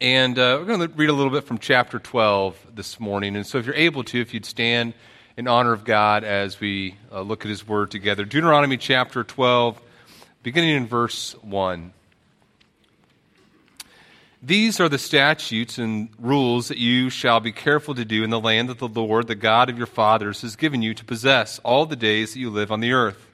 And uh, we're going to read a little bit from chapter 12 this morning. And so, if you're able to, if you'd stand in honor of God as we uh, look at His Word together. Deuteronomy chapter 12, beginning in verse 1. These are the statutes and rules that you shall be careful to do in the land that the Lord, the God of your fathers, has given you to possess all the days that you live on the earth.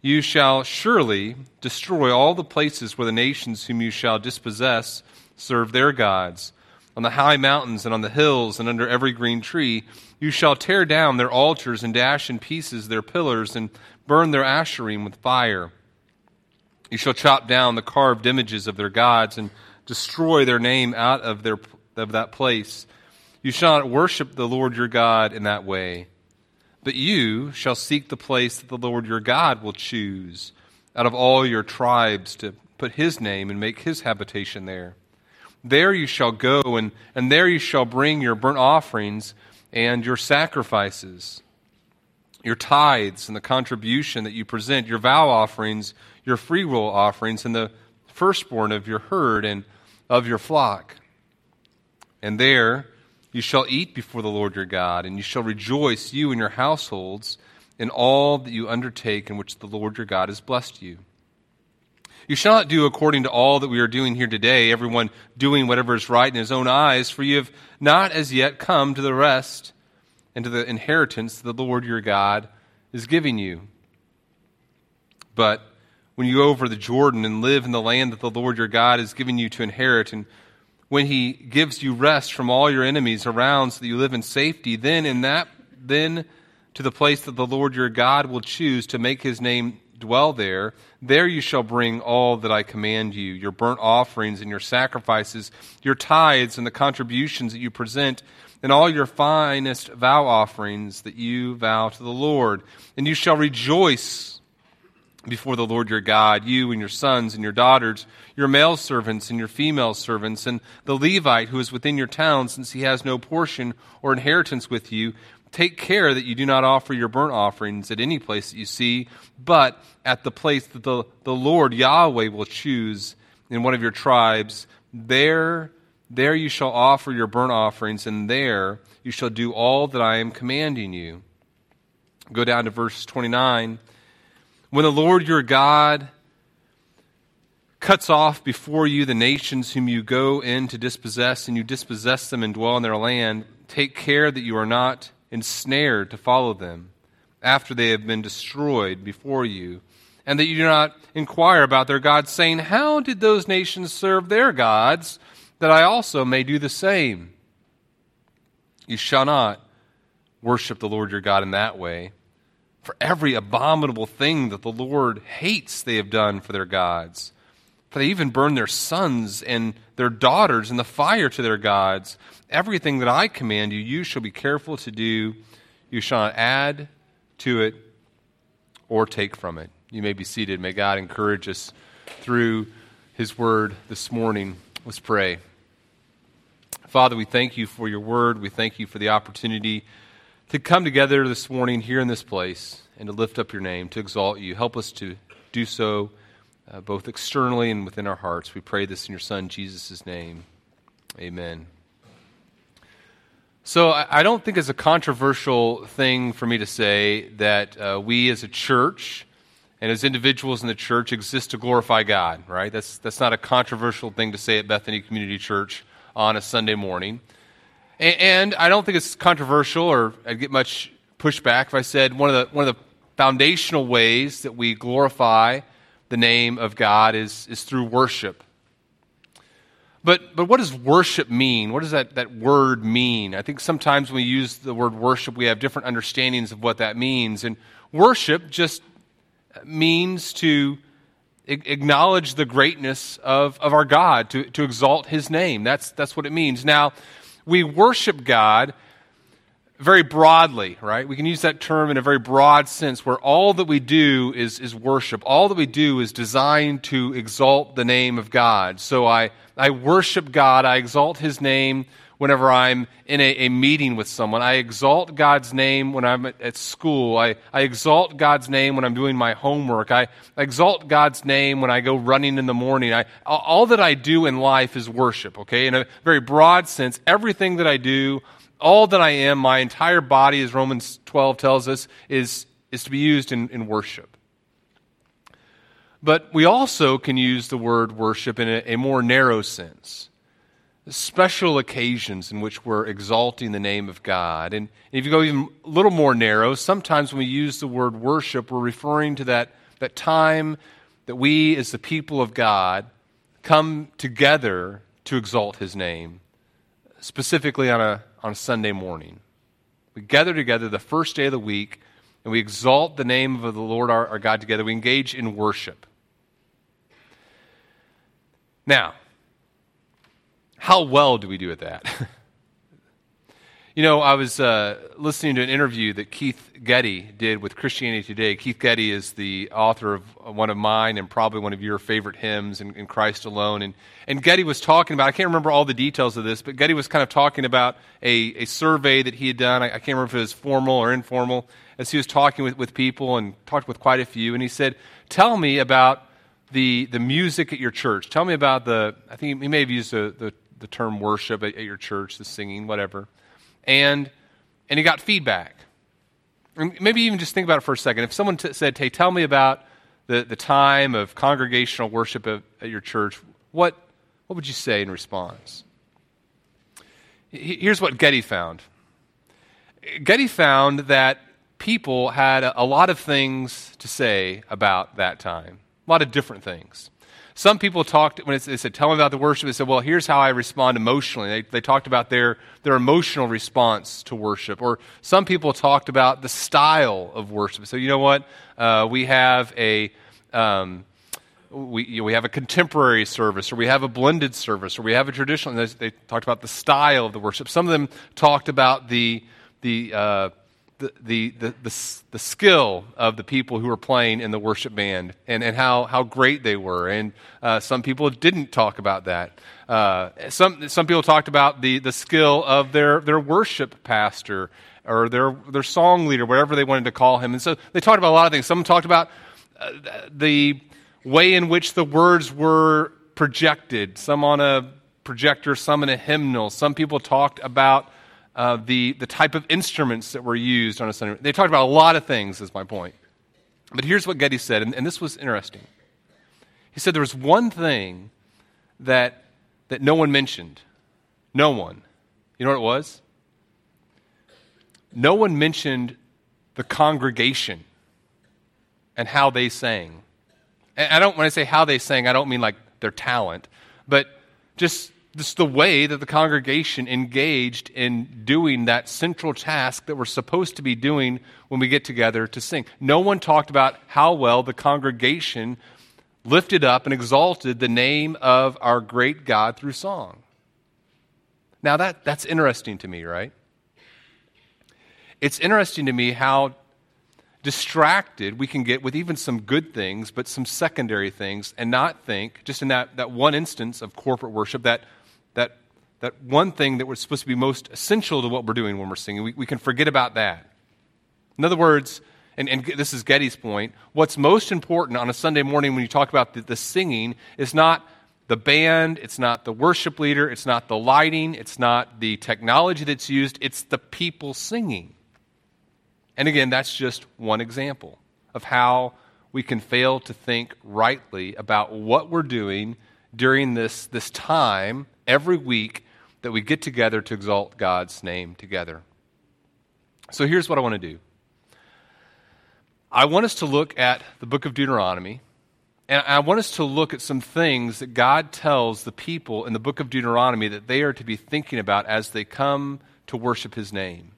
You shall surely destroy all the places where the nations whom you shall dispossess serve their gods. On the high mountains and on the hills and under every green tree, you shall tear down their altars and dash in pieces their pillars and burn their asherim with fire. You shall chop down the carved images of their gods and destroy their name out of, their, of that place. You shall not worship the Lord your God in that way. But you shall seek the place that the Lord your God will choose out of all your tribes to put his name and make his habitation there. There you shall go, and, and there you shall bring your burnt offerings and your sacrifices, your tithes and the contribution that you present, your vow offerings, your freewill offerings, and the firstborn of your herd and of your flock. And there you shall eat before the Lord your God, and you shall rejoice, you and your households, in all that you undertake in which the Lord your God has blessed you. You shall not do according to all that we are doing here today, everyone doing whatever is right in his own eyes, for you have not as yet come to the rest and to the inheritance that the Lord your God is giving you. But when you go over the Jordan and live in the land that the Lord your God is giving you to inherit, and when he gives you rest from all your enemies around so that you live in safety, then in that then to the place that the Lord your God will choose to make his name dwell there, there you shall bring all that I command you, your burnt offerings and your sacrifices, your tithes and the contributions that you present, and all your finest vow offerings that you vow to the Lord. And you shall rejoice before the Lord your God, you and your sons and your daughters, your male servants and your female servants, and the Levite who is within your town, since he has no portion or inheritance with you. Take care that you do not offer your burnt offerings at any place that you see, but at the place that the, the Lord Yahweh will choose in one of your tribes. There, there you shall offer your burnt offerings, and there you shall do all that I am commanding you. Go down to verse 29. When the Lord your God cuts off before you the nations whom you go in to dispossess, and you dispossess them and dwell in their land, take care that you are not ensnared to follow them after they have been destroyed before you, and that you do not inquire about their gods, saying, How did those nations serve their gods, that I also may do the same? You shall not worship the Lord your God in that way for every abominable thing that the Lord hates they have done for their gods. For they even burn their sons and their daughters in the fire to their gods. Everything that I command you, you shall be careful to do. You shall not add to it or take from it. You may be seated. May God encourage us through his word this morning. Let's pray. Father, we thank you for your word. We thank you for the opportunity to come together this morning here in this place and to lift up your name, to exalt you. Help us to do so uh, both externally and within our hearts. We pray this in your Son, Jesus' name. Amen. So, I, I don't think it's a controversial thing for me to say that uh, we as a church and as individuals in the church exist to glorify God, right? That's, that's not a controversial thing to say at Bethany Community Church on a Sunday morning. And I don't think it's controversial or I'd get much pushback if I said one of the, one of the foundational ways that we glorify the name of God is, is through worship. But, but what does worship mean? What does that, that word mean? I think sometimes when we use the word worship, we have different understandings of what that means. And worship just means to acknowledge the greatness of, of our God, to, to exalt his name. That's, that's what it means. Now, we worship God very broadly, right? We can use that term in a very broad sense where all that we do is, is worship. All that we do is designed to exalt the name of God. So I, I worship God, I exalt his name whenever I'm in a, a, meeting with someone. I exalt God's name when I'm at, at school. I, I, exalt God's name when I'm doing my homework. I, I, exalt God's name when I go running in the morning. I, all that I do in life is worship, okay? In a very broad sense, everything that I do, all that I am, my entire body, as Romans 12 tells us, is, is to be used in, in worship. But we also can use the word worship in a, a more narrow sense special occasions in which we're exalting the name of God. And if you go even a little more narrow, sometimes when we use the word worship, we're referring to that, that time that we, as the people of God, come together to exalt his name, specifically on a, on a Sunday morning. We gather together the first day of the week and we exalt the name of the Lord our, our God together. We engage in worship. Now, how well do we do at that? you know, I was uh, listening to an interview that Keith Getty did with Christianity Today. Keith Getty is the author of one of mine and probably one of your favorite hymns in, in Christ Alone. And, and Getty was talking about, I can't remember all the details of this, but Getty was kind of talking about a, a survey that he had done. I, I can't remember if it was formal or informal, as he was talking with, with people and talked with quite a few. And he said, Tell me about the, the music at your church. Tell me about the, I think he may have used the, the the term worship at, at your church, the singing, whatever. And, and he got feedback. And maybe even just think about it for a second. If someone t- said, hey, tell me about the, the time of congregational worship at, at your church, what, what would you say in response? Here's what Getty found Getty found that people had a, a lot of things to say about that time, a lot of different things. Some people talked, when they said, tell me about the worship, they said, well, here's how I respond emotionally. They, they talked about their, their emotional response to worship. Or some people talked about the style of worship. So, you know what? Uh, we have a. Um, we, you know, we have a contemporary service, or we have a blended service, or we have a traditional. They, they, talked about the style of the worship. Some of them talked about the the uh, the, the, the, the, skill of the people who were playing in the worship band and, and how, how great they were. And uh, some people didn't talk about that. Uh, some, some people talked about the, the skill of their, their worship pastor or their, their song leader, whatever they wanted to call him. And so they talked about a lot of things. Some talked about uh, the way in which the words were projected, some on a projector, some in a hymnal. Some people talked about uh, the, the type of instruments that were used on a Sunday. They talked about a lot of things, is my point. But here's what Getty said, and, and this was interesting. He said there was one thing that, that no one mentioned. No one. You know what it was? No one mentioned the congregation and how they sang. And I don't, when I say how they sang, I don't mean like their talent, but just is the way that the congregation engaged in doing that central task that we're supposed to be doing when we get together to sing. No one talked about how well the congregation lifted up and exalted the name of our great God through song. Now, that, that's interesting to me, right? It's interesting to me how distracted we can get with even some good things, but some secondary things, and not think, just in that, that one instance of corporate worship, that that, one thing that was supposed to be most essential to what we're doing when we're singing, we, we can forget about that. In other words, and, and, this is Getty's point, what's most important on a Sunday morning when you talk about the, the, singing is not the band, it's not the worship leader, it's not the lighting, it's not the technology that's used, it's the people singing. And again, that's just one example of how we can fail to think rightly about what we're doing during this, this time every week that we get together to exalt God's name together. So here's what I want to do I want us to look at the book of Deuteronomy, and I want us to look at some things that God tells the people in the book of Deuteronomy that they are to be thinking about as they come to worship His name.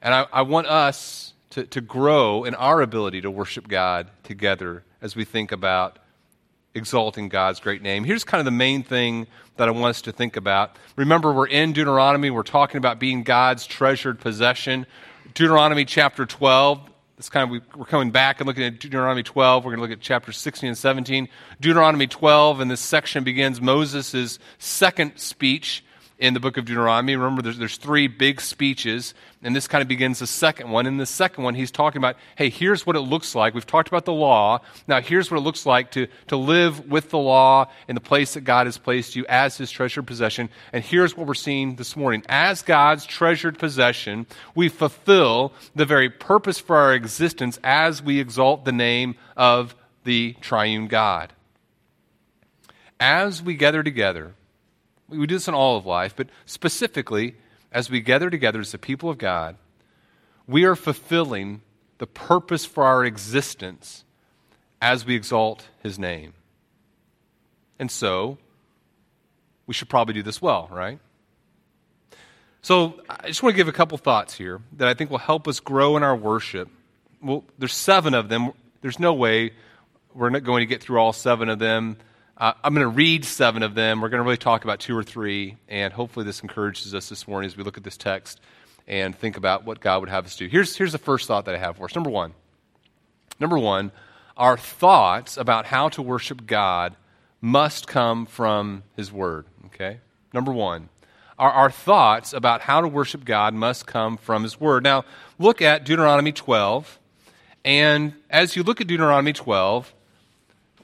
And I, I want us to, to grow in our ability to worship God together as we think about exalting God's great name. Here's kind of the main thing that I want us to think about. Remember, we're in Deuteronomy, we're talking about being God's treasured possession. Deuteronomy chapter 12. It's kind of, we're coming back and looking at Deuteronomy 12. We're going to look at chapter 16 and 17. Deuteronomy 12, and this section begins Moses' second speech in the book of Deuteronomy. Remember, there's, there's three big speeches, and this kind of begins the second one. In the second one, he's talking about, hey, here's what it looks like. We've talked about the law. Now, here's what it looks like to, to live with the law in the place that God has placed you as his treasured possession. And here's what we're seeing this morning. As God's treasured possession, we fulfill the very purpose for our existence as we exalt the name of the triune God. As we gather together, we do this in all of life, but specifically, as we gather together as the people of God, we are fulfilling the purpose for our existence as we exalt his name. And so, we should probably do this well, right? So, I just want to give a couple thoughts here that I think will help us grow in our worship. Well, there's seven of them. There's no way we're not going to get through all seven of them. Uh, I'm going to read seven of them. We're going to really talk about two or three, and hopefully this encourages us this morning as we look at this text and think about what God would have us do. Here's, here's the first thought that I have for us. Number one. Number one, our thoughts about how to worship God must come from His Word. Okay? Number one. Our, our thoughts about how to worship God must come from His Word. Now, look at Deuteronomy 12. And as you look at Deuteronomy 12,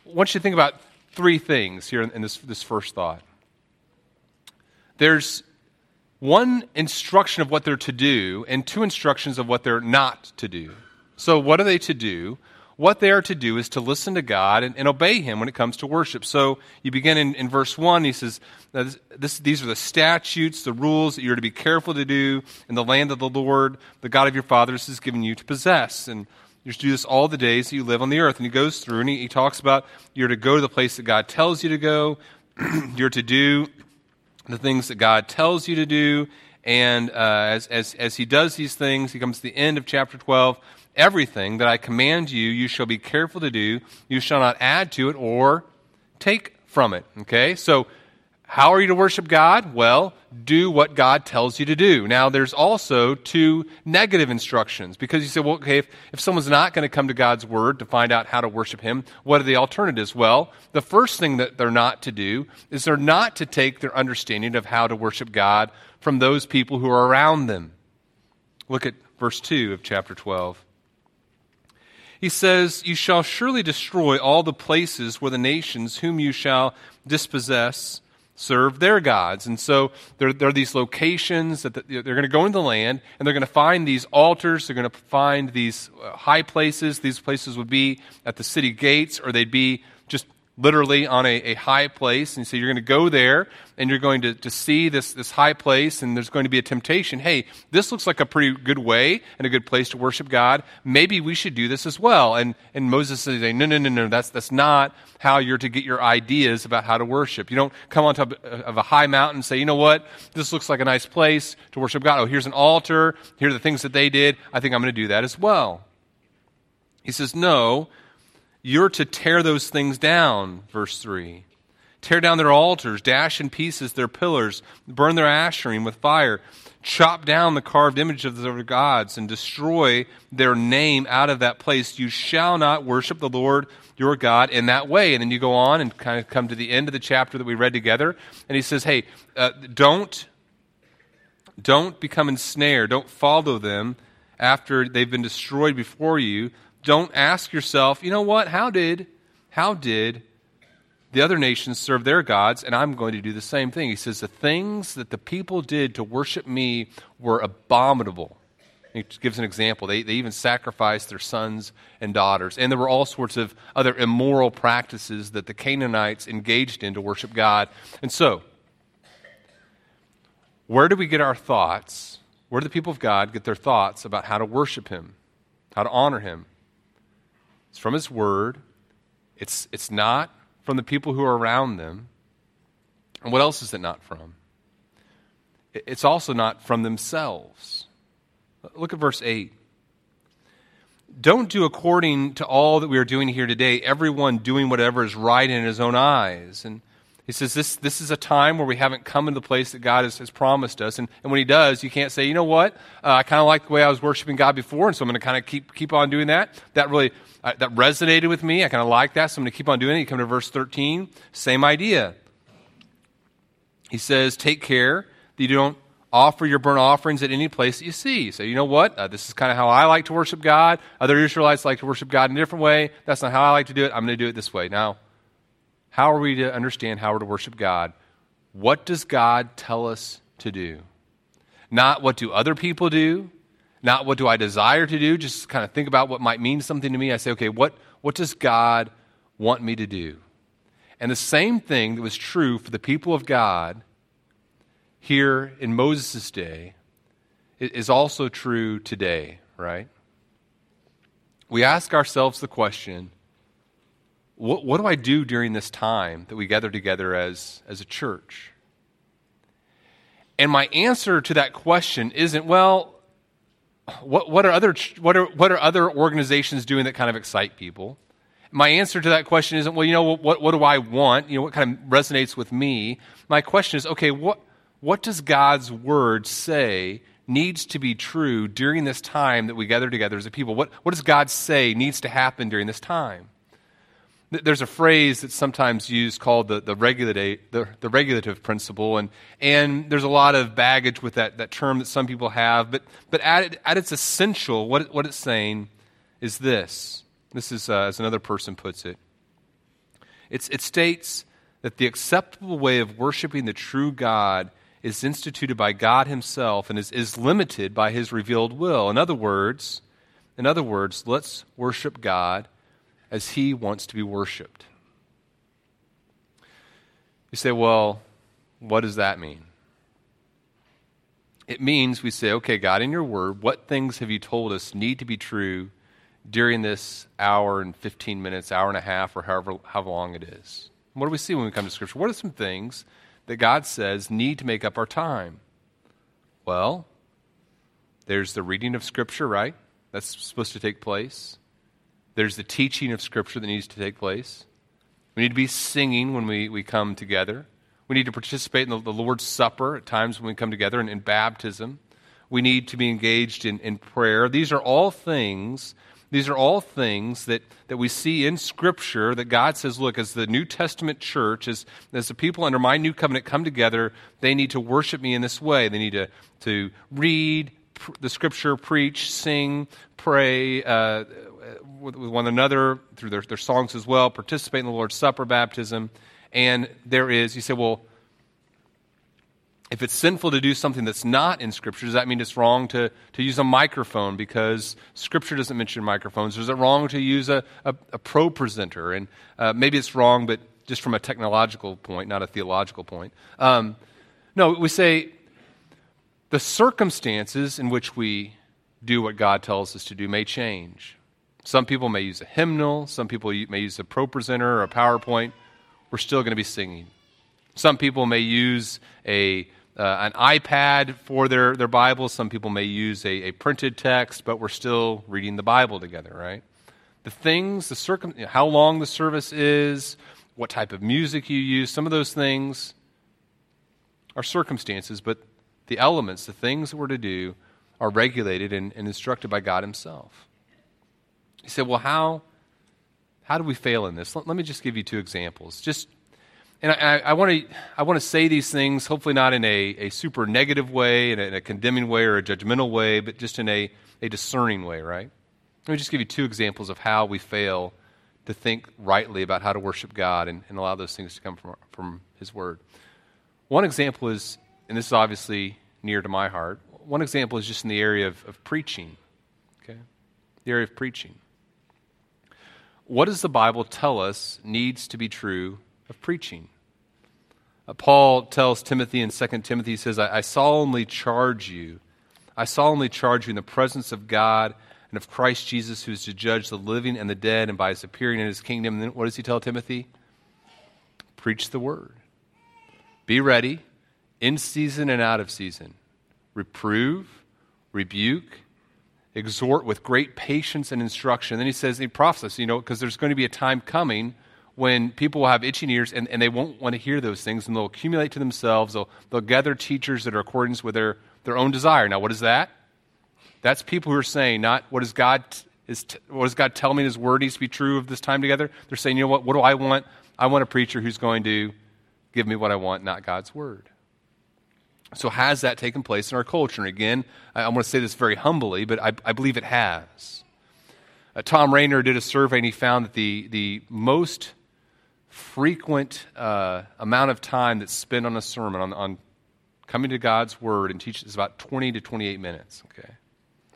I want you to think about three things here in this, this first thought. There's one instruction of what they're to do and two instructions of what they're not to do. So, what are they to do? What they are to do is to listen to God and, and obey Him when it comes to worship. So, you begin in, in verse 1, he says, this, These are the statutes, the rules that you're to be careful to do in the land of the Lord, the God of your fathers, has given you to possess. And you're to do this all the days that you live on the earth. And he goes through and he, he talks about you're to go to the place that God tells you to go. you're to do the things that God tells you to do. And uh, as, as, as he does these things, he comes to the end of chapter 12. Everything that I command you, you shall be careful to do. You shall not add to it or take from it. Okay? So how are you to worship God? Well, do what God tells you to do. Now, there's also two negative instructions because you say, well, okay, if, if someone's not going to come to God's Word to find out how to worship Him, what are the alternatives? Well, the first thing that they're not to do is they're not to take their understanding of how to worship God from those people who are around them. Look at verse 2 of chapter 12. He says, You shall surely destroy all the places where the nations whom you shall dispossess serve their gods. And so there, there are these locations that the, they're going to go into the land and they're going to find these altars. They're going to find these uh, high places. These places would be at the city gates or they'd be literally on a, a high place. And so you're going to go there and you're going to, to see this, this high place, and there's going to be a temptation. Hey, this looks like a pretty good way and a good place to worship God. Maybe we should do this as well. And, and Moses says, no, no, no, no, that's, that's not how you're to get your ideas about how to worship. You don't come on top of a high mountain and say, you know what, this looks like a nice place to worship God. Oh, here's an altar. Here are the things that they did. I think I'm going to do that as well. He says, no, you're to tear those things down, verse 3. Tear down their altars, dash in pieces their pillars, burn their asherim with fire, chop down the carved image of their gods, and destroy their name out of that place. You shall not worship the Lord your God in that way. And then you go on and kind of come to the end of the chapter that we read together, and he says, Hey, uh, don't, don't become ensnared, don't follow them after they've been destroyed before you don't ask yourself, you know what? How did how did the other nations serve their gods and I'm going to do the same thing. He says the things that the people did to worship me were abominable. He gives an example. They, they even sacrificed their sons and daughters. And there were all sorts of other immoral practices that the Canaanites engaged in to worship God. And so, where do we get our thoughts? Where do the people of God get their thoughts about how to worship Him, how to honor Him? It's from His Word. It's, it's not from the people who are around them. And what else is it not from? It's also not from themselves. Look at verse 8. Don't do according to all that we are doing here today, everyone doing whatever is right in his own eyes. And he says this, this is a time where we haven't come into the place that God has, has promised us. And, and when he does, you can't say, you know what, uh, I kind of like the way I was worshiping God before, and so I'm going to kind of keep, keep on doing that. That really uh, that resonated with me. I kind of like that, so I'm going to keep on doing it. You come to verse 13, same idea. He says, Take care that you don't offer your burnt offerings at any place that you see. So, you know what? Uh, this is kind of how I like to worship God. Other Israelites like to worship God in a different way. That's not how I like to do it. I'm going to do it this way. Now, how are we to understand how we're to worship God? What does God tell us to do? Not what do other people do, not what do I desire to do, just kind of think about what might mean something to me. I say, okay, what, what does God want me to do? And the same thing that was true for the people of God here in Moses' day is also true today, right? We ask ourselves the question what, what do I do during this time that we gather together as, as a church? And my answer to that question isn't, well, what, what, are other, what, are, what are other organizations doing that kind of excite people? My answer to that question isn't, well, you know, what, what do I want? You know, what kind of resonates with me? My question is, okay, what, what does God's word say needs to be true during this time that we gather together as a people? What, what does God say needs to happen during this time? There's a phrase that's sometimes used called the, the, regulate, the, the regulative principle, and, and there's a lot of baggage with that, that term that some people have, but, but at, it, at its essential, what, what it's saying is this. This is, uh, as another person puts it. It's, it states that the acceptable way of worshiping the true God is instituted by God Himself and is, is limited by His revealed will. In other words, in other words, let's worship God as he wants to be worshiped. You say, well, what does that mean? It means we say, okay, God, in your word, what things have you told us need to be true during this hour and 15 minutes, hour and a half, or however how long it is? What do we see when we come to Scripture? What are some things that God says need to make up our time? Well, there's the reading of Scripture, right? That's supposed to take place. There's the teaching of Scripture that needs to take place. We need to be singing when we, we come together. We need to participate in the, the Lord's Supper at times when we come together and in baptism. We need to be engaged in, in prayer. These are all things. These are all things that, that we see in Scripture that God says, look, as the New Testament church, as, as the people under my new covenant come together, they need to worship me in this way. They need to, to read pr- the Scripture, preach, sing, pray, uh, with, with one another through their, their songs as well, participate in the Lord's Supper, baptism. And there is, you say, well, if it's sinful to do something that's not in Scripture, does that mean it's wrong to, to use a microphone because Scripture doesn't mention microphones? Or is it wrong to use a, a, a ProPresenter? And uh, maybe it's wrong, but just from a technological point, not a theological point. Um, no, we say the circumstances in which we do what God tells us to do may change. Some people may use a hymnal, some people may use a ProPresenter or a PowerPoint. We're still going to be singing. Some people may use a, uh, an iPad for their, their Bible. Some people may use a, a printed text, but we're still reading the Bible together, right? The things, the circum, how long the service is, what type of music you use, some of those things are circumstances, but the elements, the things that we're to do, are regulated and, and instructed by God Himself. You say, well, how, how do we fail in this? Let, let me just give you two examples. Just, and I, I want to I want to say these things, hopefully not in a, a super negative way, in a, in a condemning way or a judgmental way, but just in a, a discerning way, right? Let me just give you two examples of how we fail to think rightly about how to worship God and, and allow those things to come from, from His Word. One example is, and this is obviously near to my heart, one example is just in the area of, of preaching, okay? The area of preaching what does the Bible tell us needs to be true of preaching? Uh, Paul tells Timothy in 2 Timothy, he says, I, I solemnly charge you, I solemnly charge you in the presence of God and of Christ Jesus, who is to judge the living and the dead, and by his appearing in his kingdom. And then what does he tell Timothy? Preach the word. Be ready, in season and out of season. Reprove, rebuke, exhort with great patience and instruction. Then he says, he prophesies, you know, because there's going to be a time coming when people will have itching ears and, and they won't want to hear those things and they'll accumulate to themselves. They'll, they'll gather teachers that are accordance with their, their own desire. Now, what is that? That's people who are saying, not what does God is t- what does God tell me in His Word needs to be true of this time together? They're saying, you know what? What do I want? I want a preacher who's going to give me what I want, not God's Word. So, has that taken place in our culture? And again, I, I want to say this very humbly, but I, I believe it has. Uh, Thom Rainer did a survey and he found that the, the most frequent uh, amount of time that's spent on a sermon, on, on coming to God's Word and teaching, is about 20 to 28 minutes. Okay,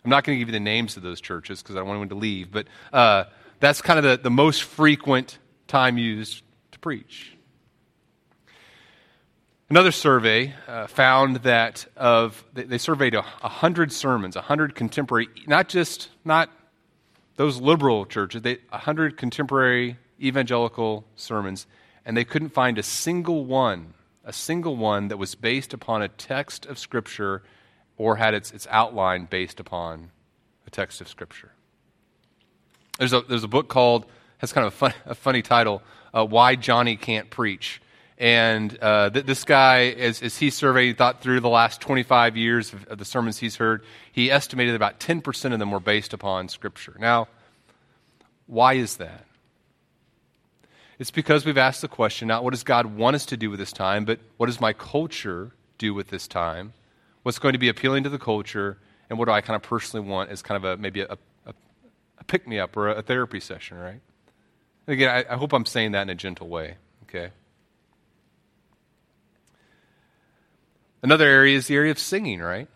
I'm not going to give you the names of those churches because I want anyone to leave, but uh, that's kind of the, the most frequent time used to preach. Another survey uh, found that of they surveyed a hundred sermons, a hundred contemporary, not just not those liberal churches, they, 100 contemporary evangelical sermons, and they couldn't find a single one, a single one that was based upon a text of Scripture or had its, its outline based upon a text of Scripture. There's a, there's a book called, has kind of a, fun, a funny title, uh, Why Johnny Can't Preach. And uh, th- this guy, as, as he surveyed, thought through the last 25 years of, of, the sermons he's heard, he estimated about 10% of them were based upon Scripture. Now, why is that? It's because we've asked the question not what does God want us to do with this time, but what does my culture do with this time? What's going to be appealing to the culture, and what do I kind of personally want as kind of a maybe a, a, a pick me up or a, a, therapy session, right? And again, I, I hope I'm saying that in a gentle way, okay? Another area is the area of singing, right?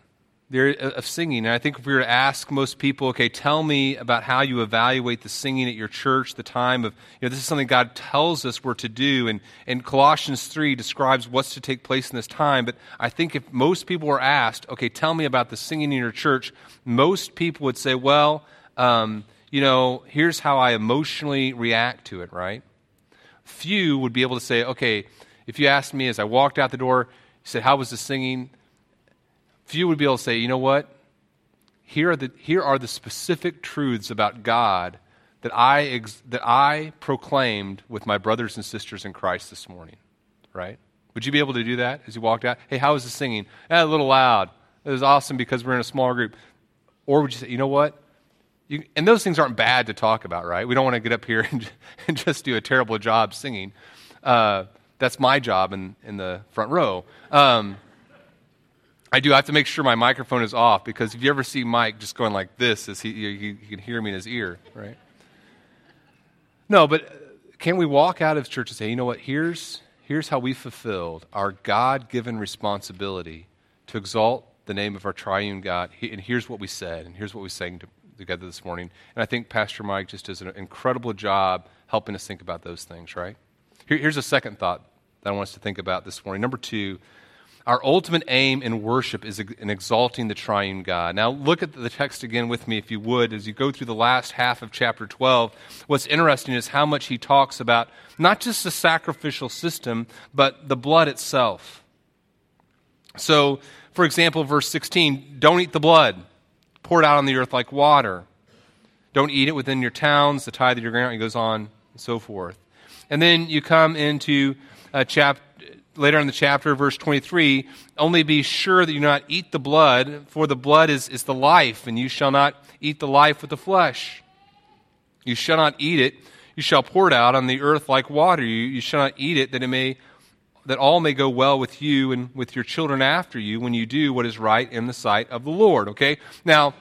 The area of singing. And I think if we were to ask most people, okay, tell me about how you evaluate the singing at your church, the time of, you know, this is something God tells us we're to do. And, and Colossians 3 describes what's to take place in this time. But I think if most people were asked, okay, tell me about the singing in your church, most people would say, well, um, you know, here's how I emotionally react to it, right? Few would be able to say, okay, if you asked me as I walked out the door, he said, How was the singing? Few would be able to say, You know what? Here are the, here are the specific truths about God that I, ex- that I proclaimed with my brothers and sisters in Christ this morning, right? Would you be able to do that as you walked out? Hey, how was the singing? Eh, a little loud. It was awesome because we're in a small group. Or would you say, you know what? You, and those things aren't bad to talk about, right? We don't want to get up here and, and just do a terrible job singing. Uh, that's my job in, in the front row. Um, I do have to make sure my microphone is off because if you ever see Mike just going like this, as he, you, can hear me in his ear, right? No, but can we walk out of church and say, you know what, here's, here's how we fulfilled our God given responsibility to exalt the name of our triune God, and here's what we said, and here's what we sang to, together this morning. And I think Pastor Mike just does an incredible job helping us think about those things, right? Here, here's a second thought that I want us to think about this morning. Number two, our ultimate aim in worship is in exalting the triune God. Now, look at the text again with me, if you would, as you go through the last half of chapter 12. What's interesting is how much he talks about not just the sacrificial system, but the blood itself. So, for example, verse 16 don't eat the blood, pour it out on the earth like water. Don't eat it within your towns, the tithe of your ground, he goes on and so forth. And then you come into uh, chap- later in the chapter, verse 23 only be sure that you not eat the blood, for the blood is, is the life, and you shall not eat the life with the flesh. You shall not eat it. You shall pour it out on the earth like water. You, you shall not eat it, that it may that all may go well with you and with your children after you when you do what is right in the sight of the Lord. Okay? Now,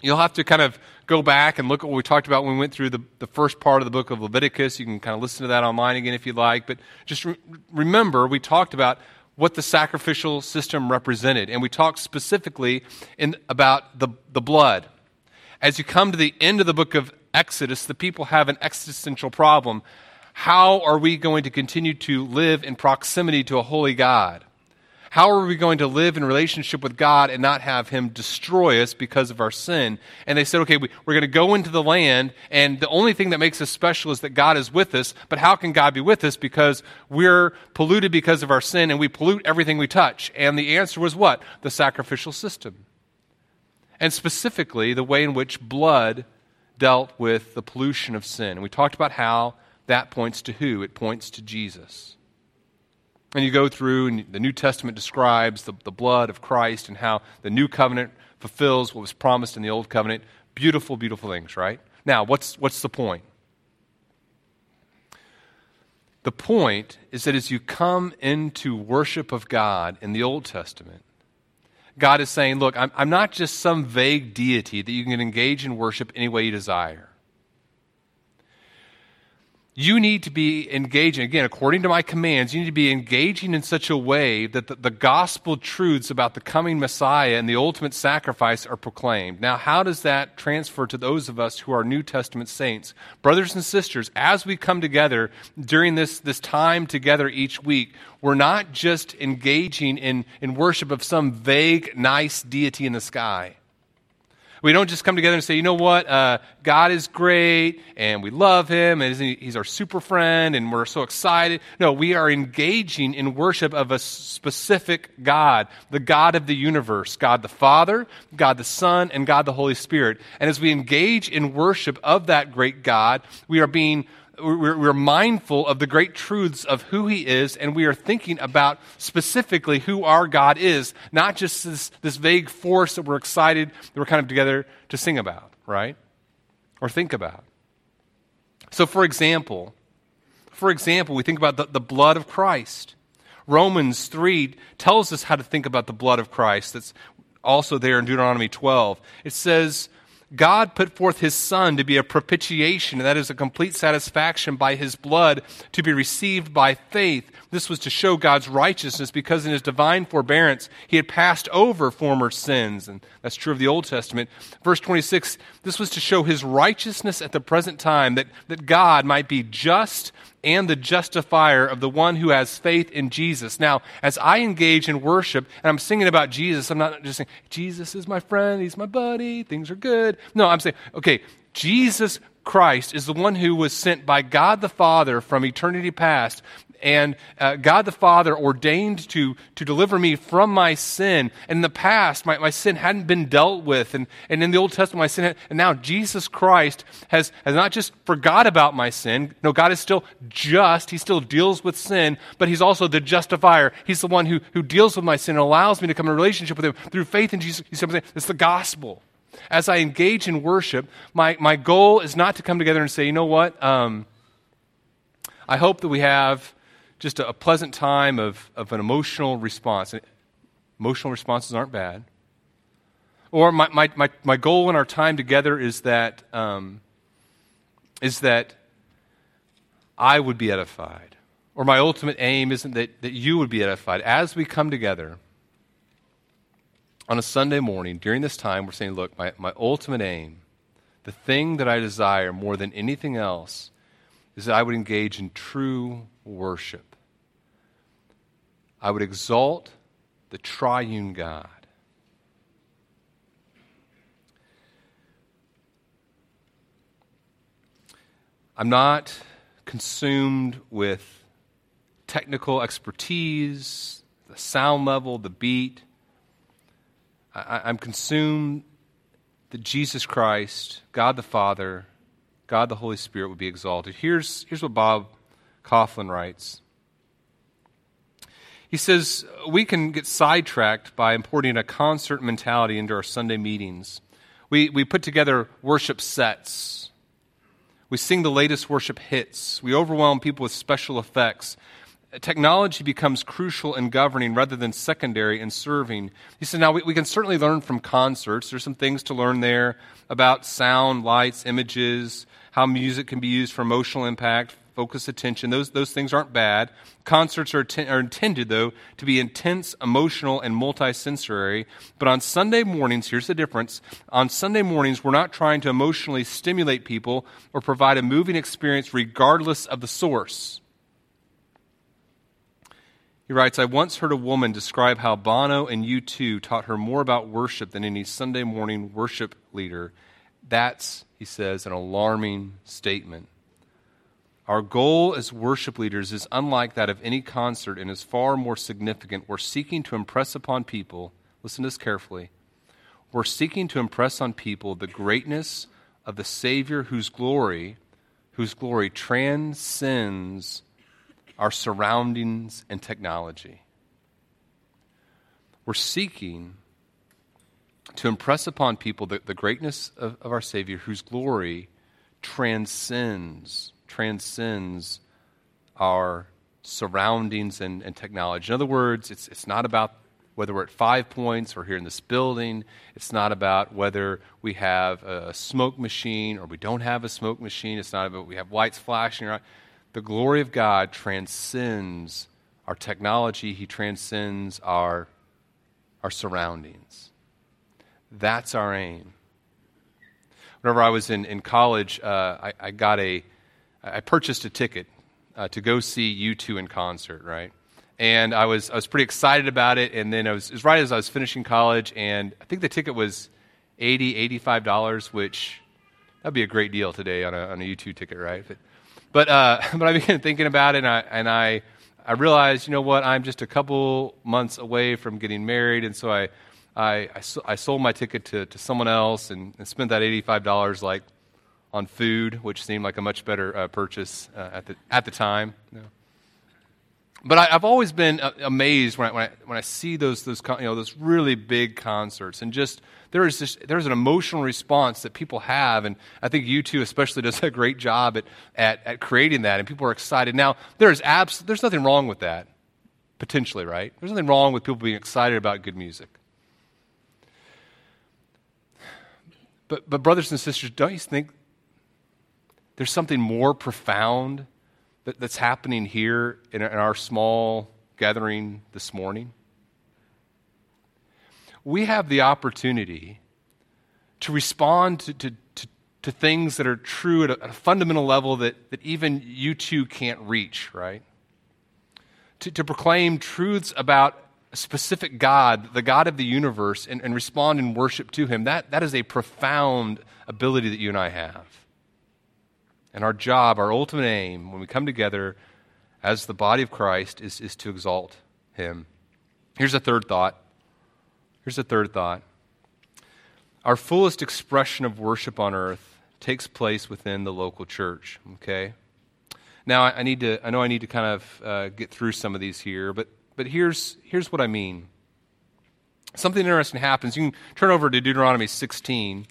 you'll have to kind of go back and look at what we talked about when we went through the, the first part of the book of Leviticus. You can kind of listen to that online again if you'd like. But just re- remember, we talked about what the sacrificial system represented. And we talked specifically in, about the, the blood. As you come to the end of the book of Exodus, the people have an existential problem. How are we going to continue to live in proximity to a holy God? How are we going to live in relationship with God and not have Him destroy us because of our sin? And they said, okay, we, are going to go into the land, and the only thing that makes us special is that God is with us. But how can God be with us? Because we're polluted because of our sin, and we pollute everything we touch. And the answer was what? The sacrificial system. And specifically, the way in which blood dealt with the pollution of sin. And we talked about how that points to who? It points to Jesus. And you go through, and the New Testament describes the, the blood of Christ and how the new covenant fulfills what was promised in the old covenant. Beautiful, beautiful things, right? Now, what's, what's the point? The point is that as you come into worship of God in the Old Testament, God is saying, Look, I'm, I'm not just some vague deity that you can engage in worship any way you desire you need to be engaging, again, according to my commands, you need to be engaging in such a way that the, the, gospel truths about the coming Messiah and the ultimate sacrifice are proclaimed. Now, how does that transfer to those of us who are New Testament saints? Brothers and sisters, as we come together during this, this time together each week, we're not just engaging in, in worship of some vague, nice deity in the sky. We don't just come together and say, you know what, uh, God is great and we love him and he's our super friend and we're so excited. No, we are engaging in worship of a specific God, the God of the universe, God the Father, God the Son, and God the Holy Spirit. And as we engage in worship of that great God, we are being we're, we're, mindful of the great truths of who He is, and we are thinking about specifically who our God is, not just this, this vague force that we're excited that we're kind of together to sing about, right? Or think about. So, for example, for example, we think about the, the blood of Christ. Romans 3 tells us how to think about the blood of Christ. That's also there in Deuteronomy 12. It says, God put forth his Son to be a propitiation, and that is a complete satisfaction by his blood to be received by faith. This was to show God's righteousness because in his divine forbearance he had passed over former sins. And that's true of the Old Testament. Verse 26 this was to show his righteousness at the present time, that, that God might be just and the justifier of the one who has faith in Jesus. Now, as I engage in worship and I'm singing about Jesus, I'm not just saying, Jesus is my friend, he's my buddy, things are good. No, I'm saying, okay, Jesus Christ is the one who was sent by God the Father from eternity past and uh, God the Father ordained to, to deliver me from my sin. In the past, my, my sin hadn't been dealt with. And, and in the Old Testament, my sin had, and now Jesus Christ has, has not just forgot about my sin. No, God is still just. He still deals with sin, but He's also the justifier. He's the one who, who deals with my sin and allows me to come in a relationship with Him through faith in Jesus. It's the gospel. As I engage in worship, my, my goal is not to come together and say, you know what? Um, I hope that we have just a, a pleasant time of, of an emotional response. Emotional responses aren't bad. Or my, my, my, my goal in our time together is that, um, is that I would be edified. Or my ultimate aim isn't that, that you would be edified. As we come together on a Sunday morning during this time, we're saying, look, my, my ultimate aim, the thing that I desire more than anything else, is that I would engage in true worship. I would exalt the triune God. I'm not consumed with technical expertise, the sound level, the beat. I, am consumed that Jesus Christ, God the Father, God the Holy Spirit would be exalted. Here's, here's what Bob Kauflin writes. He says we can get sidetracked by importing a concert mentality into our Sunday meetings. We, we put together worship sets. We sing the latest worship hits. We overwhelm people with special effects. Technology becomes crucial in governing rather than secondary in serving. He said, now we, we can certainly learn from concerts. There's some things to learn there about sound, lights, images, how music can be used for emotional impact, focus attention. Those, those things aren't bad. Concerts are, are intended, though, to be intense, emotional, and multisensory. But on Sunday mornings, here's the difference. On Sunday mornings, we're not trying to emotionally stimulate people or provide a moving experience regardless of the source. He writes, I once heard a woman describe how Bono and U2 taught her more about worship than any Sunday morning worship leader. That's, he says, an alarming statement. Our goal as worship leaders is unlike that of any concert and is far more significant. We're seeking to impress upon people, listen to this carefully, we're seeking to impress on people the greatness of the Savior whose glory, whose glory transcends our surroundings and technology. We're seeking to impress upon people the, the greatness of, of our Savior whose glory transcends transcends our surroundings and, and technology. In other words, it's, it's not about whether we're at Five Points or here in this building. It's not about whether we have a smoke machine or we don't have a smoke machine. It's not about we have lights flashing around. The glory of God transcends our technology, He transcends our, our surroundings. That's our aim. Whenever I was in, in college, uh, I, I, got a, I purchased a ticket uh, to go see U2 in concert, right? And I was, I was pretty excited about it. And then I was, it was right as I was finishing college, and I think the ticket was $80, $85, which that'd be a great deal today on a, on a U2 ticket, right? But, but, uh, but I began thinking about it, and I, and I, I realized, you know what, I'm just a couple months away from getting married, and so I, I, I, I sold my ticket to, to someone else and, and, spent that $85 like on food, which seemed like a much better uh, purchase uh, at, the, at the time. You know. But I, have always been uh, amazed when I, when I, when I see those, those, you know, those really big concerts and just there is this, there's an emotional response that people have, and I think U2 especially does a great job at, at, at creating that, and people are excited. Now, there's, abs- there's nothing wrong with that, potentially, right? There's nothing wrong with people being excited about good music. But, but, brothers and sisters, don't you think there's something more profound that, that's happening here in, in our small gathering this morning? We have the opportunity to respond to, to, to, to things that are true at a, at a, fundamental level that, that even U2 can't reach, right? To, to proclaim truths about a specific God, the God of the universe, and, and respond in worship to Him, that, that is a profound ability that you and I have. And our job, our ultimate aim, when we come together as the body of Christ, is, is to exalt Him. Here's a third thought. Here's a third thought. Our fullest expression of worship on earth takes place within the local church, okay? Now, I, need to, I know I need to kind of uh, get through some of these here, but but here's, here's what I mean. Something interesting happens. You can turn over to Deuteronomy 16.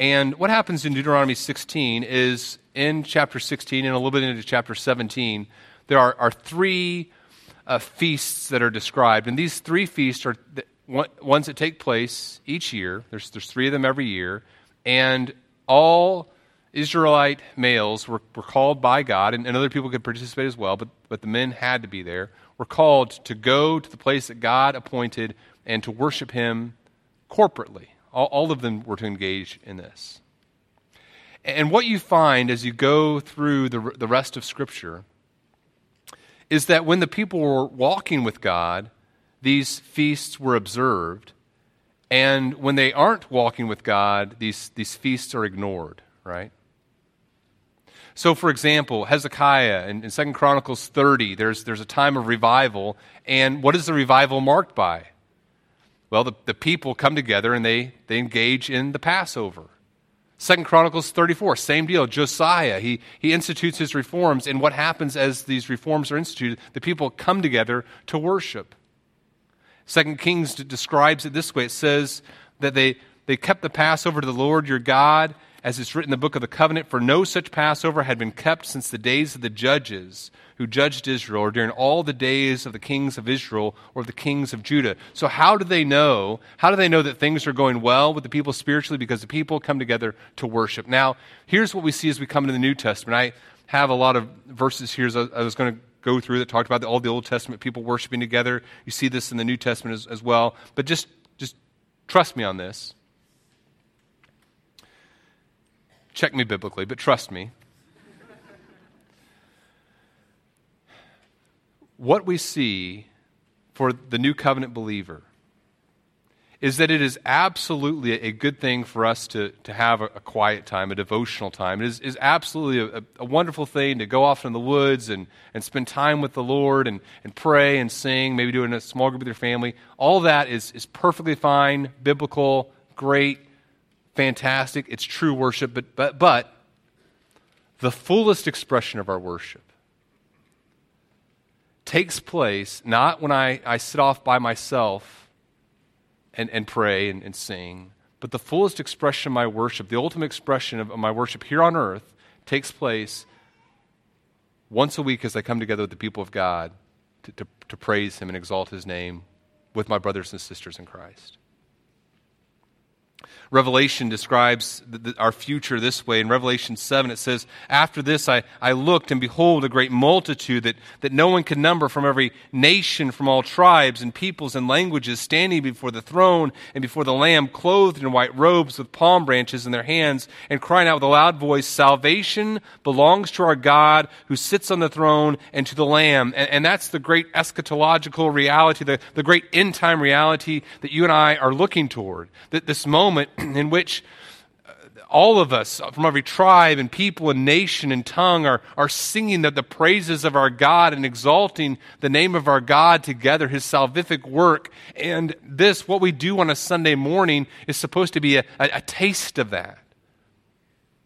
And what happens in Deuteronomy 16 is in chapter 16 and a little bit into chapter 17, there are, are three uh, feasts that are described. And these three feasts are ones that take place each year. There's, there's three of them every year. And all Israelite males were, were called by God, and, and other people could participate as well, but, but the men had to be there were called to go to the place that God appointed and to worship Him corporately. All, all of them were to engage in this. And what you find as you go through the, the rest of Scripture is that when the people were walking with God, these feasts were observed. And when they aren't walking with God, these, these feasts are ignored, right? So, for example, Hezekiah in, in 2 Chronicles 30, there's, there's a time of revival. And what is the revival marked by? Well, the, the people come together and they, they engage in the Passover. Second Chronicles 34, same deal. Josiah, he, he institutes his reforms, and what happens as these reforms are instituted? The people come together to worship. Second Kings describes it this way it says that they, they kept the Passover to the Lord your God as it's written in the book of the covenant, for no such Passover had been kept since the days of the judges who judged Israel, or during all the days of the kings of Israel or the kings of Judah. So, how do they know? How do they know that things are going well with the people spiritually? Because the people come together to worship. Now, here's what we see as we come into the New Testament. I have a lot of verses here I was going to go through that talked about all the Old Testament people worshiping together. You see this in the New Testament as, as well. But just, just trust me on this. Check me biblically, but trust me. what we see for the new covenant believer is that it is absolutely a good thing for us to, to have a, a quiet time, a devotional time. It is, is absolutely a, a, wonderful thing to go off in the woods and, and spend time with the Lord and, and pray and sing, maybe do it in a small group with your family. All that is, is perfectly fine, biblical, great fantastic, it's true worship, but, but, but the fullest expression of our worship takes place not when I, I sit off by myself and, and pray and, and sing, but the fullest expression of my worship, the ultimate expression of, my worship here on earth, takes place once a week as I come together with the people of God to, to, to praise Him and exalt His name with my brothers and sisters in Christ. Revelation describes the, the, our future this way. In Revelation 7, it says, After this I, I looked, and behold, a great multitude that, that no one could number from every nation, from all tribes and peoples and languages, standing before the throne and before the Lamb, clothed in white robes with palm branches in their hands, and crying out with a loud voice, Salvation belongs to our God who sits on the throne and to the Lamb. And, and that's the great eschatological reality, the, the great end time reality that you and I are looking toward. That this moment, in which uh, all of us from every tribe and people and nation and tongue are, are singing the, the praises of our God and exalting the name of our God together, his salvific work. And this, what we do on a Sunday morning, is supposed to be a, a, a taste of that.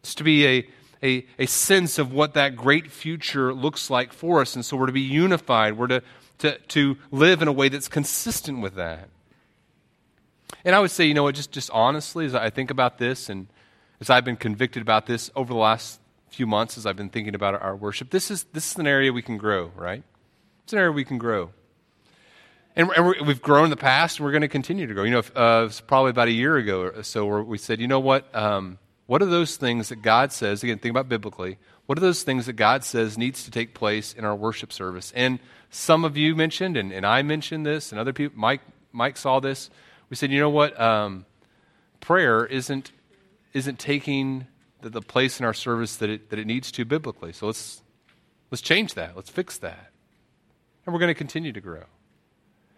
It's to be a, a, a sense of what that great future looks like for us. And so we're to be unified. We're to, to, to live in a way that's consistent with that. And I would say, you know what, just, just honestly, as I think about this and as I've been convicted about this over the last few months, as I've been thinking about our worship, this is, this is an area we can grow, right? It's an area we can grow. And, we've grown in the past, and we're going to continue to grow. You know, uh, probably about a year ago or so where we said, you know what? Um, what are those things that God says, again, think about biblically, what are those things that God says needs to take place in our worship service? And some of you mentioned, and, and I mentioned this, and other people, Mike, Mike saw this we said, you know what? Um, prayer isn't, isn't taking the, the, place in our service that it, that it needs to biblically. So let's, let's change that. Let's fix that. And we're going to continue to grow.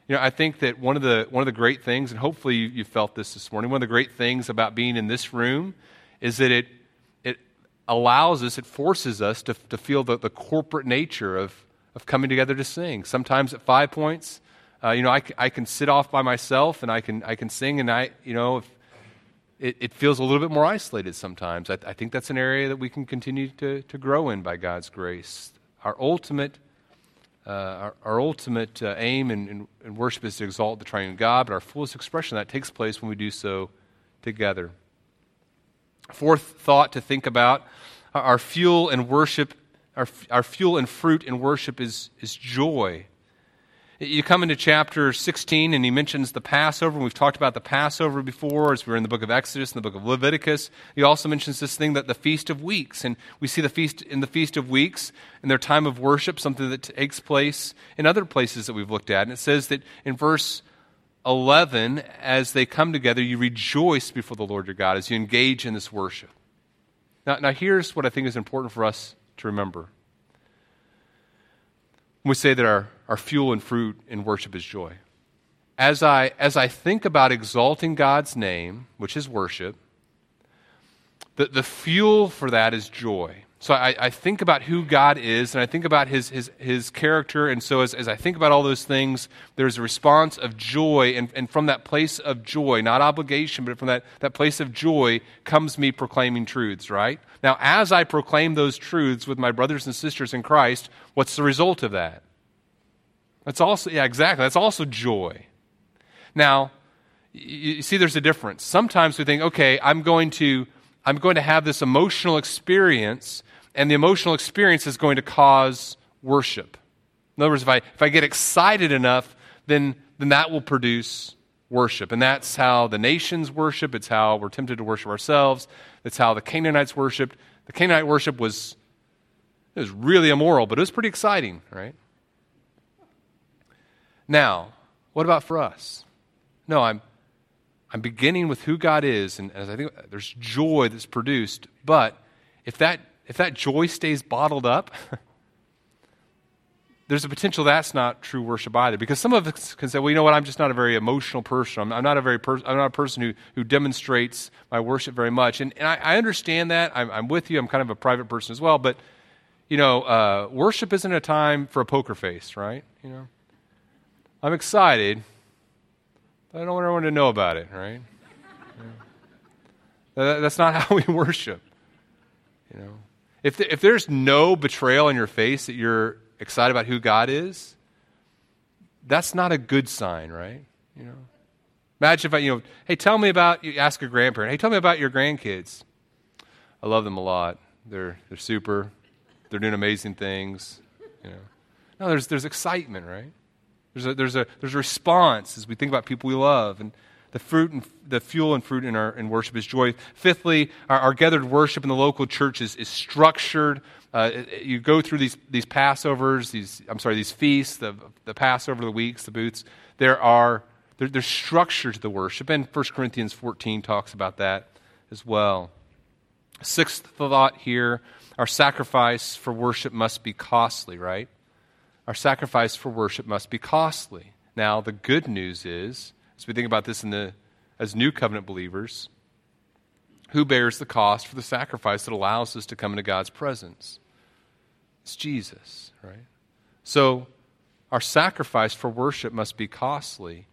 You know, I think that one of the, one of the great things, and hopefully you, you felt this this morning, one of the great things about being in this room is that it, it allows us, it forces us to, to feel the, the corporate nature of, of coming together to sing. Sometimes at five points, uh, you know, I, I can sit off by myself and I can, I can sing, and I, you know, it, it feels a little bit more isolated sometimes. I, I, think that's an area that we can continue to, to grow in by God's grace. Our ultimate, uh, our, our, ultimate uh, aim in, in, in, worship is to exalt the triune God, but our fullest expression that takes place when we do so together. Fourth thought to think about our fuel and worship, our, our fuel and fruit in worship is, is joy. You come into chapter 16 and he mentions the Passover. We've talked about the Passover before as we were in the book of Exodus and the book of Leviticus. He also mentions this thing that the Feast of Weeks. And we see the feast in the Feast of Weeks in their time of worship, something that takes place in other places that we've looked at. And it says that in verse 11, as they come together, you rejoice before the Lord your God as you engage in this worship. Now, now here's what I think is important for us to remember we say that our, our fuel and fruit in worship is joy. As I, as I think about exalting God's name, which is worship, the, the fuel for that is joy. So I, I, think about who God is, and I think about his, his, his character. And so as, as I think about all those things, there's a response of joy. And, and from that place of joy, not obligation, but from that, that place of joy comes me proclaiming truths, right? Now, as I proclaim those truths with my brothers and sisters in Christ, what's the result of that? That's also, yeah, exactly. That's also joy. Now, you see, there's a difference. Sometimes we think, okay, I'm going to, I'm going to have this emotional experience and the emotional experience is going to cause worship. In other words, if I, if I get excited enough, then, then that will produce worship. And that's how the nations worship. It's how we're tempted to worship ourselves. It's how the Canaanites worshiped. The Canaanite worship was, it was really immoral, but it was pretty exciting, right? Now, what about for us? No, I'm, I'm beginning with who God is, and as I think there's joy that's produced, but if that if that joy stays bottled up, there's a potential that's not true worship either. Because some of us can say, well, you know what, I'm just not a very emotional person. I'm, I'm not a very per- I'm not a person who, who demonstrates my worship very much. And, and I, I understand that. I'm, I'm, with you. I'm kind of a private person as well. But, you know, uh, worship isn't a time for a poker face, right? You know, I'm excited, but I don't want everyone to know about it, right? Yeah. That's not how we worship, you know. If, the, if there's no betrayal in your face that you're excited about who God is, that's not a good sign, right? You know. Imagine if I, you know, hey, tell me about, you ask a grandparent, hey, tell me about your grandkids. I love them a lot. They're, they're super. they're doing amazing things. You know. No, there's, there's excitement, right? There's a, there's, a, there's a response as we think about people we love. And the fruit and the fuel and fruit in our in worship is joy. Fifthly, our, our gathered worship in the local church is, is structured. Uh, you go through these, these Passovers, these, I'm sorry, these feasts, the, the Passover, the weeks, the booths. There are, there, there's structure to the worship. And 1 Corinthians 14 talks about that as well. Sixth thought here our sacrifice for worship must be costly, right? Our sacrifice for worship must be costly. Now, the good news is, as we think about this in the, as new covenant believers, who bears the cost for the sacrifice that allows us to come into God's presence? It's Jesus, right? So, our sacrifice for worship must be costly.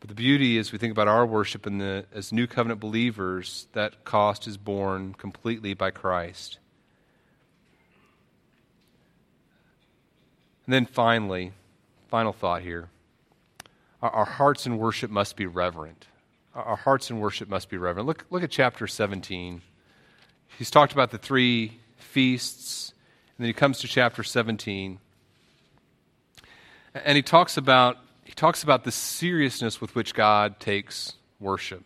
But the beauty is, we think about our worship in the, as new covenant believers, that cost is borne completely by Christ. And then finally, final thought here our, our hearts in worship must be reverent. Our, our hearts in worship must be reverent. Look, look at chapter 17. He's talked about the three feasts, and then he comes to chapter 17. And he talks about he talks about the seriousness with which God takes worship.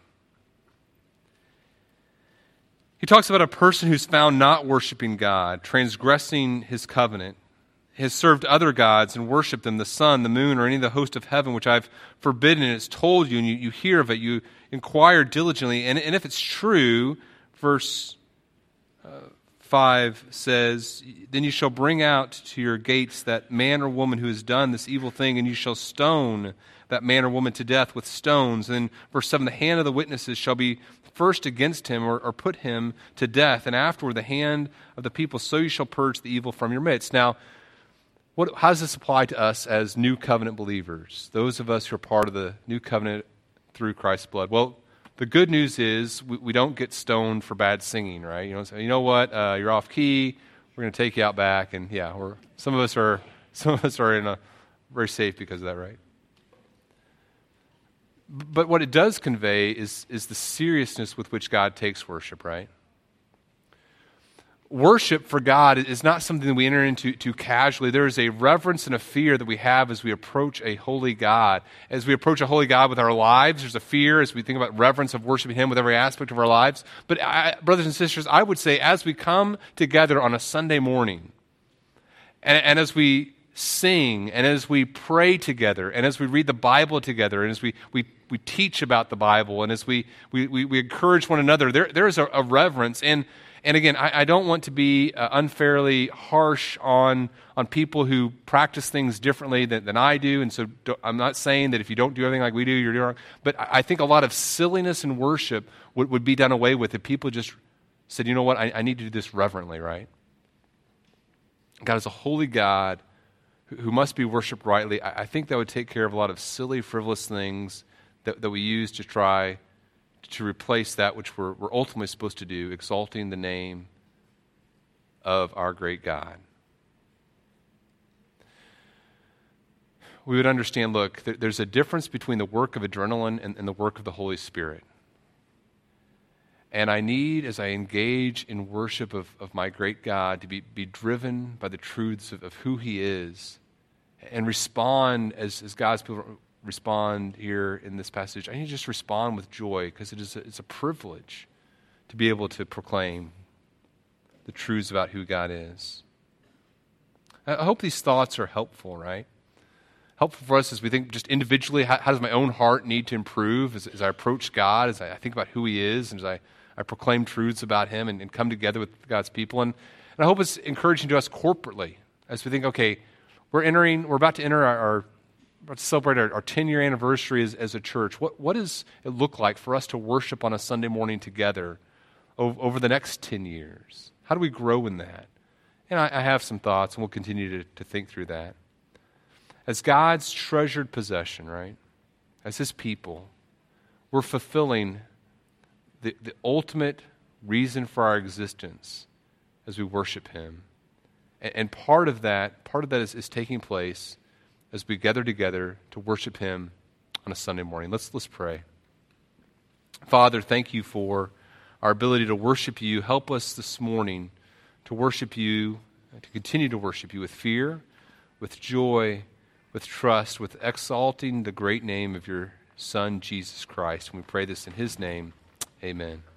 He talks about a person who's found not worshiping God, transgressing his covenant, has served other gods and worshiped them, the sun, the moon, or any of the host of heaven, which I've forbidden, and it's told you, and you, you hear of it, you inquire diligently. And, and if it's true, verse uh, 5 says, Then you shall bring out to your gates that man or woman who has done this evil thing, and you shall stone that man or woman to death with stones. And verse 7 The hand of the witnesses shall be first against him or, or put him to death, and afterward the hand of the people, so you shall purge the evil from your midst. Now, what, how does this apply to us as new covenant believers, those of us who are part of the new covenant through Christ's blood? Well, the good news is we, we don't get stoned for bad singing, right? You know, so, you know what? Uh, you're off key. We're going to take you out back, and yeah, we're, some of us are some of us are in a very safe because of that, right? But what it does convey is is the seriousness with which God takes worship, right? Worship for God is not something that we enter into too casually. There is a reverence and a fear that we have as we approach a holy God. As we approach a holy God with our lives, there's a fear as we think about reverence of worshiping Him with every aspect of our lives. But, I, brothers and sisters, I would say as we come together on a Sunday morning, and, and as we sing, and as we pray together, and as we read the Bible together, and as we, we, we teach about the Bible, and as we, we, we, encourage one another, there, there is a, a reverence. And and again, I, I don't want to be uh, unfairly harsh on, on people who practice things differently than, than I do. And so I'm not saying that if you don't do everything like we do, you're doing wrong. But I, I think a lot of silliness in worship would, would be done away with if people just said, you know what, I, I need to do this reverently, right? God is a holy God who, must be worshiped rightly. I, I think that would take care of a lot of silly, frivolous things that, that we use to try to replace that which we're, we're ultimately supposed to do, exalting the name of our great God. We would understand look, there's a difference between the work of adrenaline and, and the work of the Holy Spirit. And I need, as I engage in worship of, of my great God, to be, be driven by the truths of, of who He is and respond as, as God's people respond here in this passage, I need to just respond with joy because it is a, it's a privilege to be able to proclaim the truths about who God is. I hope these thoughts are helpful, right? Helpful for us as we think just individually, how, how does my own heart need to improve as, as I approach God, as I, I, think about who He is, and as I, I proclaim truths about Him and, and come together with God's people. And, and I hope it's encouraging to us corporately as we think, okay, we're entering, we're about to enter our, our about to celebrate our, our 10 year anniversary as, as a church. What, what does it look like for us to worship on a Sunday morning together over, over the next 10 years? How do we grow in that? And I, I have some thoughts, and we'll continue to, to think through that. As God's treasured possession, right? As His people, we're fulfilling the, the ultimate reason for our existence as we worship Him. And, and part of that, part of that is, is taking place as we gather together to worship Him on a Sunday morning. Let's, let's pray. Father, thank you for our ability to worship you. Help us this morning to worship you to continue to worship you with fear, with joy, with trust, with exalting the great name of your Son, Jesus Christ. And we pray this in his name. Amen.